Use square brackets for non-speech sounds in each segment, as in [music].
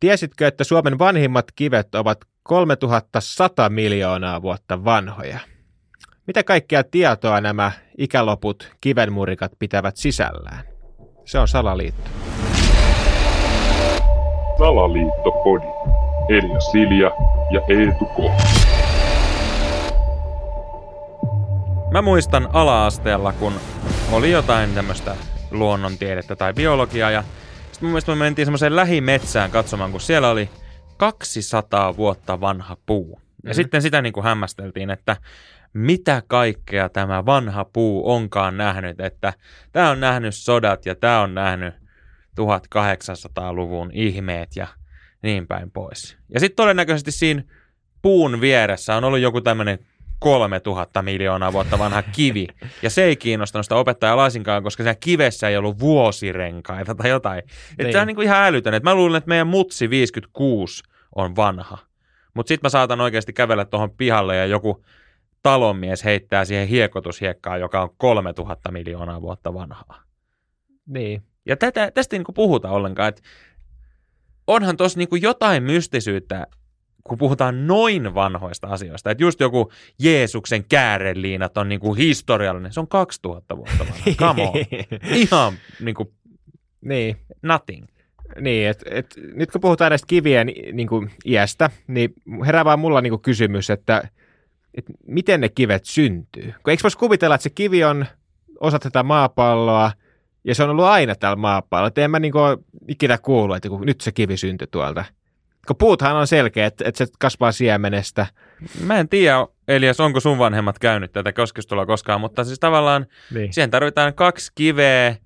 Tiesitkö, että Suomen vanhimmat kivet ovat 3100 miljoonaa vuotta vanhoja? Mitä kaikkea tietoa nämä ikäloput kivenmurikat pitävät sisällään? Se on salaliitto. Salaliittopodi. Elia Silja ja Eetu K. Mä muistan ala-asteella, kun oli jotain tämmöistä luonnontiedettä tai biologiaa ja sitten mun mielestä me mentiin semmoiseen lähimetsään katsomaan, kun siellä oli 200 vuotta vanha puu. Ja mm. sitten sitä niin kuin hämmästeltiin, että mitä kaikkea tämä vanha puu onkaan nähnyt, että tämä on nähnyt sodat ja tämä on nähnyt 1800-luvun ihmeet ja niin päin pois. Ja sitten todennäköisesti siinä puun vieressä on ollut joku tämmöinen 3000 miljoonaa vuotta vanha kivi. Ja se ei kiinnostanut sitä opettajaa laisinkaan, koska siellä kivessä ei ollut vuosirenkaita tai jotain. Että niin. se on niin kuin ihan älytön. Et mä luulen, että meidän mutsi 56 on vanha. Mutta sitten mä saatan oikeasti kävellä tuohon pihalle ja joku talonmies heittää siihen hiekotushiekkaan, joka on 3000 miljoonaa vuotta vanhaa. Niin. Ja tätä, tästä ei niin puhuta ollenkaan, että onhan tuossa niin jotain mystisyyttä, kun puhutaan noin vanhoista asioista. Että just joku Jeesuksen kääreliinat on niin kuin historiallinen. Se on 2000 vuotta vanha. [laughs] Come on. Ihan niin kuin niin. nothing. Niin, että et, nyt kun puhutaan näistä kivien niin kuin iästä, niin herää vaan mulla niin kuin kysymys, että et miten ne kivet syntyy? Kun eikö voisi kuvitella, että se kivi on osa tätä maapalloa, ja se on ollut aina täällä maapallolla. Että en mä niin kuin ikinä kuullut, että kun nyt se kivi syntyi tuolta. Kun puuthan on selkeä, että, että se kasvaa siemenestä. Mä en tiedä, Elias, onko sun vanhemmat käynyt tätä keskustelua koskaan, mutta siis tavallaan niin. siihen tarvitaan kaksi kiveä,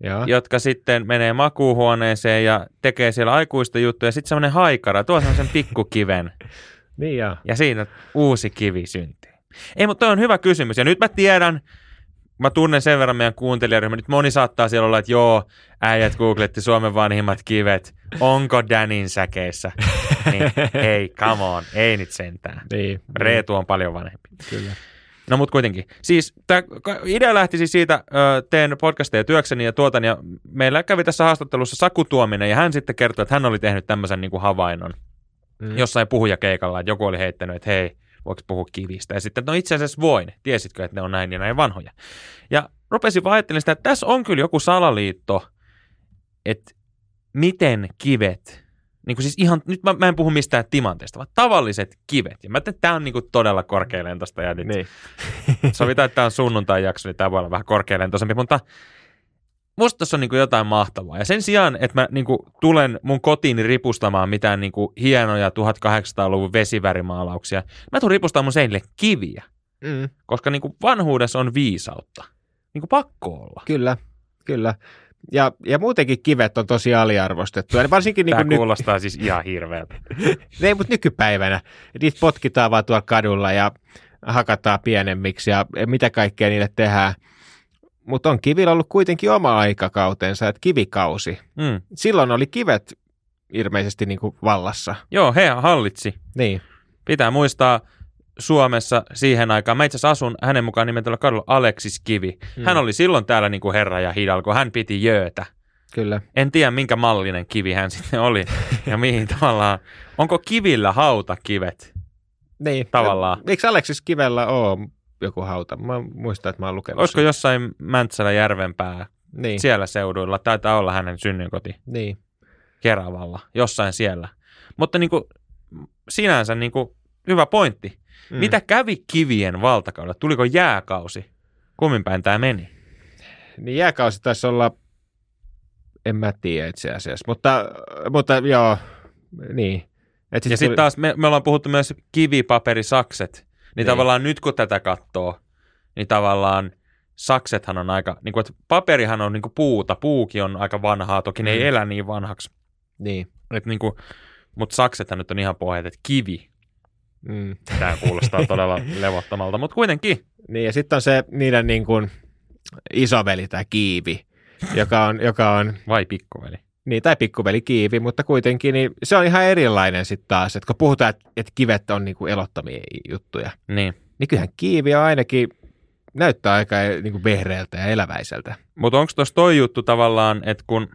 Joo. jotka sitten menee makuuhuoneeseen ja tekee siellä aikuista juttuja. Sitten semmoinen haikara, tuo sen pikkukiven. [laughs] niin ja. Ja siinä uusi kivi syntyy. Ei, mutta on hyvä kysymys. Ja nyt mä tiedän, mä tunnen sen verran meidän kuuntelijaryhmä. Nyt moni saattaa siellä olla, että joo, äijät googletti Suomen vanhimmat kivet. Onko Danin säkeissä? [laughs] niin, hei, come on, ei nyt sentään. Niin, Reetu on paljon vanhempi. Kyllä. No mutta kuitenkin. Siis tämä idea lähti siis siitä, teen podcasteja työkseni ja tuotan, ja meillä kävi tässä haastattelussa Saku Tuominen, ja hän sitten kertoi, että hän oli tehnyt tämmöisen niin kuin havainnon mm. jossain puhujakeikalla, että joku oli heittänyt, että hei, voiko puhua kivistä. Ja sitten, no itse asiassa voin. Tiesitkö, että ne on näin ja näin vanhoja. Ja rupesin vaan sitä, että tässä on kyllä joku salaliitto, että miten kivet, niin kuin siis ihan, nyt mä, mä en puhu mistään timanteista, vaan tavalliset kivet. Ja mä että tämä on niin kuin todella korkealentoista. Ja nyt niin. sovitaan, että tämä on sunnuntai-jakso, niin tämä voi olla vähän korkealentoisempi, mutta musta tässä on niin kuin jotain mahtavaa. Ja sen sijaan, että mä niin kuin tulen mun kotiin ripustamaan mitään niin kuin hienoja 1800-luvun vesivärimaalauksia, mä tulen ripustamaan mun seinille kiviä. Mm. Koska niin kuin vanhuudessa on viisautta. Niin kuin pakko olla. Kyllä, kyllä. Ja, ja muutenkin kivet on tosi aliarvostettu. Ja varsinkin niin Tämä kuulostaa ny... siis ihan hirveältä. [laughs] Ei, mutta nykypäivänä. Niitä potkitaan vaan tuolla kadulla ja hakataan pienemmiksi ja mitä kaikkea niille tehdään – mutta on kivillä ollut kuitenkin oma aikakautensa, että kivikausi. Mm. Silloin oli kivet ilmeisesti niin kuin vallassa. Joo, he hallitsi. Niin. Pitää muistaa Suomessa siihen aikaan. Mä itse asun hänen mukaan nimetellä kadulla Aleksis Kivi. Mm. Hän oli silloin täällä niin kuin herra ja hidalko. Hän piti jöötä. Kyllä. En tiedä, minkä mallinen kivi hän [laughs] sitten oli ja mihin tavallaan. Onko kivillä hautakivet? Niin. Tavallaan. Eikö Aleksis Kivellä ole joku hauta. Mä muistan, että mä oon lukenut Olisiko sen. jossain Mäntsälä Järvenpää, niin. siellä seuduilla, taitaa olla hänen synnynkoti. Niin. Keravalla, jossain siellä. Mutta niin kuin, sinänsä niin kuin, hyvä pointti. Mm. Mitä kävi kivien valtakaudella? Tuliko jääkausi? Kummin päin tämä meni? Niin jääkausi taisi olla, en mä tiedä itse asiassa, mutta, mutta joo, niin. Et sit ja sitten tuli... taas me, me ollaan puhuttu myös kivipaperisakset, niin, niin tavallaan nyt kun tätä katsoo, niin tavallaan saksethan on aika, niin kuin, että paperihan on niin kuin puuta, puukin on aika vanhaa, toki ne mm. ei elä niin vanhaksi. Niin. Et niin kuin, mutta saksethan nyt on ihan pohjat, että kivi. Mm. Tämä kuulostaa [laughs] todella levottomalta, mutta kuitenkin. Niin ja sitten on se niiden niin kuin isoveli tai kiivi, joka on, joka on... Vai pikkuveli? Niin, tai pikkuveli Kiivi, mutta kuitenkin niin se on ihan erilainen sitten taas, että kun puhutaan, että, että kivet on niin kuin elottomia juttuja, niin. niin kyllähän Kiivi on ainakin näyttää aika niin kuin vehreältä ja eläväiseltä. Mutta onko tuossa toi juttu tavallaan, että kun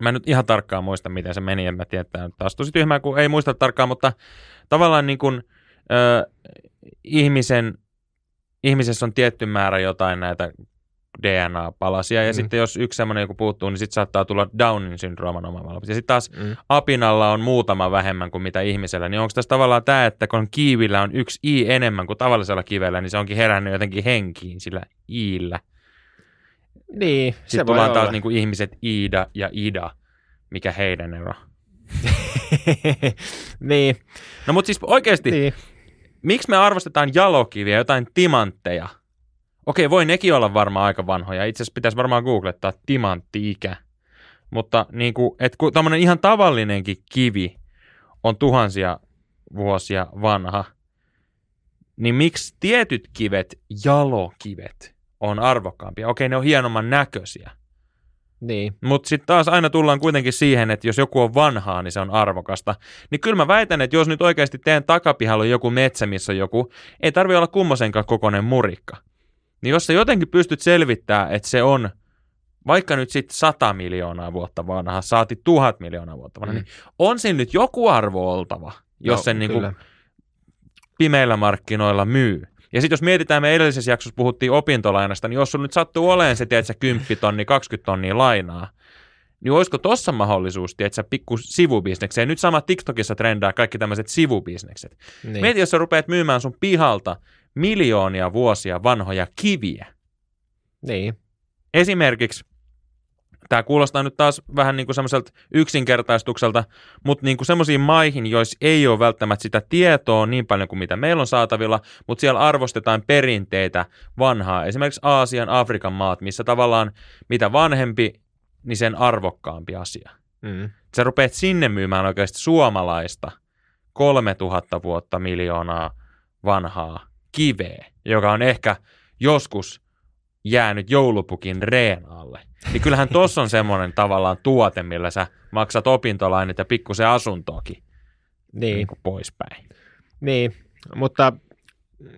mä en nyt ihan tarkkaan muista, miten se meni, en mä tiedä, että taas tosi tyhmää, kun ei muista tarkkaan, mutta tavallaan niin kuin, ö, ihmisen, ihmisessä on tietty määrä jotain näitä DNA-palasia, ja mm. sitten jos yksi semmoinen joku puuttuu, niin sitten saattaa tulla Downin syndrooman omavalla. Ja sitten taas mm. apinalla on muutama vähemmän kuin mitä ihmisellä, niin onko tässä tavallaan tämä, että kun kiivillä on yksi i enemmän kuin tavallisella kivellä, niin se onkin herännyt jotenkin henkiin sillä iillä. Niin, Sitten se tullaan taas niin kuin ihmiset Iida ja Ida, mikä heidän ero. [laughs] niin. No mutta siis oikeasti, niin. miksi me arvostetaan jalokiviä, jotain timantteja? Okei, voi nekin olla varmaan aika vanhoja. Itse asiassa pitäisi varmaan googlettaa timantti-ikä. Mutta niin kuin, että kun tämmöinen ihan tavallinenkin kivi on tuhansia vuosia vanha, niin miksi tietyt kivet, jalokivet, on arvokkaampia. Okei, ne on hienomman näköisiä. Niin. Mutta sitten taas aina tullaan kuitenkin siihen, että jos joku on vanhaa, niin se on arvokasta. Niin kyllä mä väitän, että jos nyt oikeasti teen takapihalla joku metsä, missä joku, ei tarvi olla kummosenkaan kokoinen murikka. Niin jos sä jotenkin pystyt selvittämään, että se on vaikka nyt sitten 100 miljoonaa vuotta vanha, saati tuhat miljoonaa vuotta vanha, mm. niin on siinä nyt joku arvo oltava, jos no, sen niin kuin pimeillä markkinoilla myy. Ja sitten jos mietitään, me edellisessä jaksossa puhuttiin opintolainasta, niin jos sun nyt sattuu olemaan se, tiedätkö, 10 tonni, 20 tonnia lainaa, niin olisiko tuossa mahdollisuus, tiedätkö, pikku sivubisnekseen? Nyt sama TikTokissa trendaa kaikki tämmöiset sivubisnekset. Niin. Mieti, jos sä rupeat myymään sun pihalta miljoonia vuosia vanhoja kiviä. Niin. Esimerkiksi Tämä kuulostaa nyt taas vähän niin kuin semmoiselta yksinkertaistukselta, mutta niin kuin semmoisiin maihin, joissa ei ole välttämättä sitä tietoa niin paljon kuin mitä meillä on saatavilla, mutta siellä arvostetaan perinteitä vanhaa. Esimerkiksi Aasian, Afrikan maat, missä tavallaan mitä vanhempi, niin sen arvokkaampi asia. Mm. Sä rupeat sinne myymään oikeasti suomalaista 3000 vuotta miljoonaa vanhaa kiveä, joka on ehkä joskus jäänyt joulupukin reen alle. Niin kyllähän tuossa on semmoinen tavallaan tuote, millä sä maksat opintolainat ja pikkusen asuntoakin niin. niin poispäin. Niin, mutta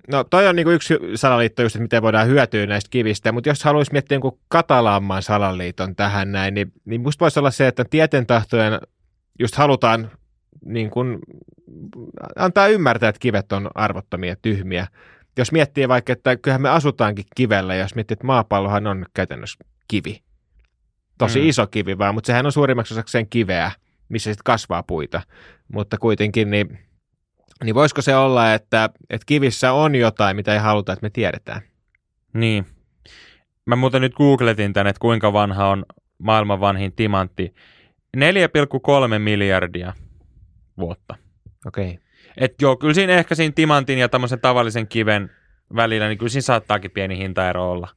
no toi on niin kuin yksi salaliitto just, että miten voidaan hyötyä näistä kivistä, mutta jos haluaisi miettiä jonkun katalaamman salaliiton tähän näin, niin, niin musta voisi olla se, että tieten tahtojen just halutaan niin kuin, antaa ymmärtää, että kivet on arvottomia, tyhmiä. Jos miettii vaikka, että kyllähän me asutaankin kivellä, jos miettii, että maapallohan on käytännössä kivi tosi mm. iso kivi vaan, mutta sehän on suurimmaksi osaksi kiveä, missä sitten kasvaa puita. Mutta kuitenkin, niin, niin voisiko se olla, että, että kivissä on jotain, mitä ei haluta, että me tiedetään? Niin. Mä muuten nyt googletin tänne, että kuinka vanha on maailman vanhin timantti. 4,3 miljardia vuotta. Okei. Okay. Et joo, kyllä siinä ehkä siinä timantin ja tämmöisen tavallisen kiven välillä, niin kyllä siinä saattaakin pieni hintaero olla.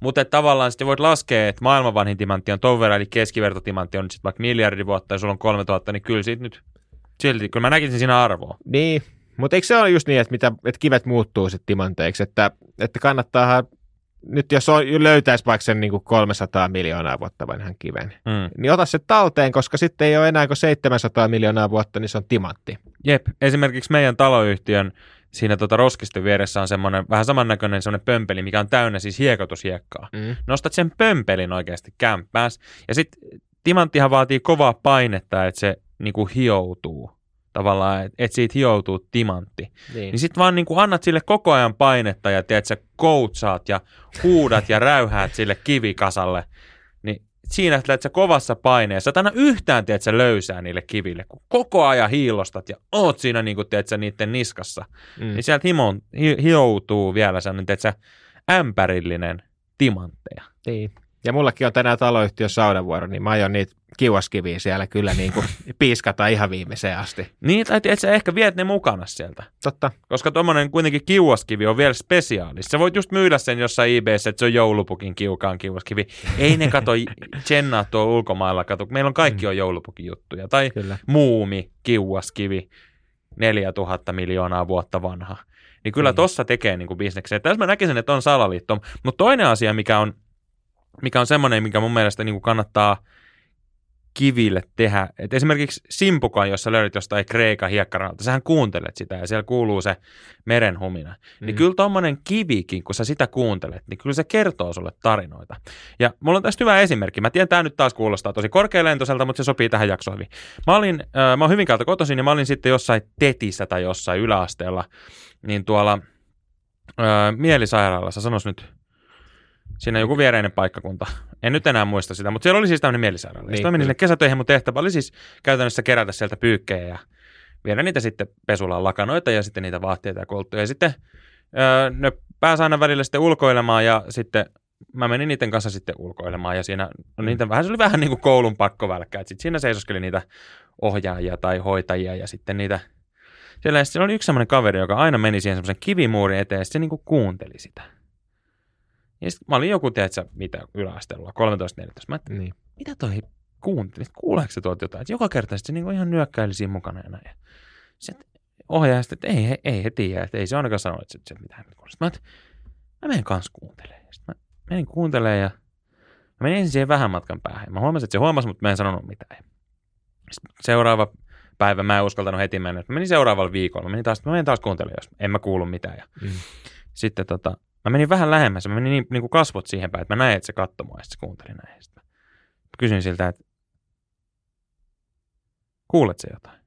Mutta tavallaan sitten voit laskea, että maailman vanhin timantti on ton verran, eli keskivertotimantti on nyt sitten vaikka miljardi vuotta ja sulla on 3000, niin kyllä siitä nyt silti, kyllä mä näkisin siinä arvoa. Niin, mutta eikö se ole just niin, että, mitä, että kivet muuttuu sitten timanteiksi, että, että kannattaa nyt jos on, löytäisi vaikka sen niin kuin 300 miljoonaa vuotta vanhan kiven, mm. niin ota se talteen, koska sitten ei ole enää kuin 700 miljoonaa vuotta, niin se on timantti. Jep, esimerkiksi meidän taloyhtiön siinä tota roskisten vieressä on semmoinen vähän samannäköinen semmoinen pömpeli, mikä on täynnä siis hiekotushiekkaa. Mm. Nostat sen pömpelin oikeasti kämppääs ja sitten timanttihan vaatii kovaa painetta, että se niinku hioutuu tavallaan, että et siitä hioutuu timantti. Niin, niin sitten vaan niinku annat sille koko ajan painetta ja teet sä koutsaat ja huudat ja räyhäät sille kivikasalle, niin siinä että sä kovassa paineessa, aina yhtään teet sä löysää niille kiville, kun koko ajan hiilostat ja oot siinä niin kuin teet sä niiden niskassa, mm. niin sieltä himon, hi, hioutuu vielä sellainen, teet sä ämpärillinen timantteja. Niin. Ja mullakin on tänään taloyhtiön saudavuoro, niin mä aion niitä kiuaskiviä siellä kyllä niin kuin [laughs] piiskata ihan viimeiseen asti. Niin, tai että sä ehkä viet ne mukana sieltä. Totta. Koska tuommoinen kuitenkin kiuaskivi on vielä spesiaali. Sä voit just myydä sen jossain eBayssä, että se on joulupukin kiukaan kiuaskivi. Ei ne kato tsennaa [laughs] tuolla ulkomailla, kato. Meillä on kaikki mm. on joulupukin juttuja. Tai kyllä. muumi, kiuaskivi, 4000 miljoonaa vuotta vanha. Niin kyllä mm. tossa tekee niin kuin bisneksen. Tässä mä näkisin, että on salaliitto. Mutta toinen asia, mikä on, mikä on semmoinen, mikä mun mielestä niin kuin kannattaa – kiville tehdä. Et esimerkiksi simpukan, jos sä löydät jostain Kreikan hiekkarannalta, sähän kuuntelet sitä ja siellä kuuluu se merenhumina. Mm. Niin kyllä tommonen kivikin, kun sä sitä kuuntelet, niin kyllä se kertoo sulle tarinoita. Ja mulla on tästä hyvä esimerkki. Mä tiedän, tämä nyt taas kuulostaa tosi korkealentoiselta, mutta se sopii tähän jaksoon hyvin. Mä olin, äh, mä oon Hyvinkäältä kotoisin ja mä olin sitten jossain Tetissä tai jossain yläasteella, niin tuolla äh, mielisairaalassa, sanois nyt Siinä joku viereinen paikkakunta. En nyt enää muista sitä, mutta siellä oli siis tämmöinen mielisairaala. Niin, Sitten menin sinne kesätöihin, mun tehtävä oli siis käytännössä kerätä sieltä pyykkejä ja viedä niitä sitten pesulaan lakanoita ja sitten niitä vaatteita ja kolttuja. Ja sitten öö, ne pääsi aina välillä sitten ulkoilemaan ja sitten mä menin niiden kanssa sitten ulkoilemaan ja siinä no niitä vähän, se oli vähän niin kuin koulun pakkovälkkä, että sitten siinä seisoskeli niitä ohjaajia tai hoitajia ja sitten niitä siellä, siellä oli yksi semmoinen kaveri, joka aina meni siihen semmoisen kivimuurin eteen ja se niin kuin kuunteli sitä. Ja sit mä olin joku, tiedätkö, mitä yläasteella, 13-14. Mä että, niin. mitä toi kuunteli? Kuuleeko se tuolta jotain? Et joka kerta se niin ihan nyökkäili siinä mukana ja näin. Sitten ohjaaja sitten, että ei, ei, ei he tiedä, että ei se ainakaan sano, että se, mitään nyt kuulee. Mä että, mä menen kanssa kuuntelemaan. Sitten mä menin kuuntelemaan ja mä menin ensin siihen vähän matkan päähän. Mä huomasin, että se huomasi, mutta mä en sanonut mitään. Sitten seuraava päivä mä en uskaltanut heti mennä. Mä menin seuraavalla viikolla. Mä menin taas, mä menin taas kuuntelemaan, jos en mä kuulu mitään. Ja mm. Sitten tota, Mä menin vähän lähemmäs, mä menin niin, niin kuin kasvot siihen päin, että mä näin, että se katsoi mua ja se kuunteli näin. Sitten kysyin siltä, että kuulet se jotain?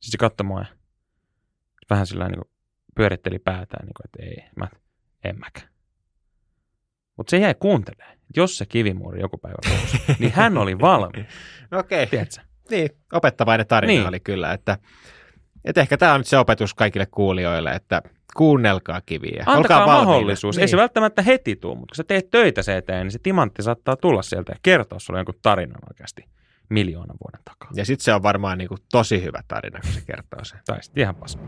Sitten se katsoi mua ja vähän sillä niin pyöritteli päätään, niin kuin, että ei, mä, en mäkään. Mutta se jäi kuuntelemaan. Jos se kivimuuri joku päivä nousi, niin hän oli valmis. [laughs] Okei. Okay. Niin, opettavainen tarina niin. oli kyllä, että et ehkä tämä on nyt se opetus kaikille kuulijoille, että kuunnelkaa kiviä. Antakaa Olkaa mahdollisuus. Niin. Ei se välttämättä heti tule, mutta kun sä teet töitä se eteen, niin se timantti saattaa tulla sieltä ja kertoa sulle jonkun tarinan oikeasti miljoonan vuoden takaa. Ja sitten se on varmaan niin kuin tosi hyvä tarina, kun se kertoo sen. Tai sitten ihan pasma.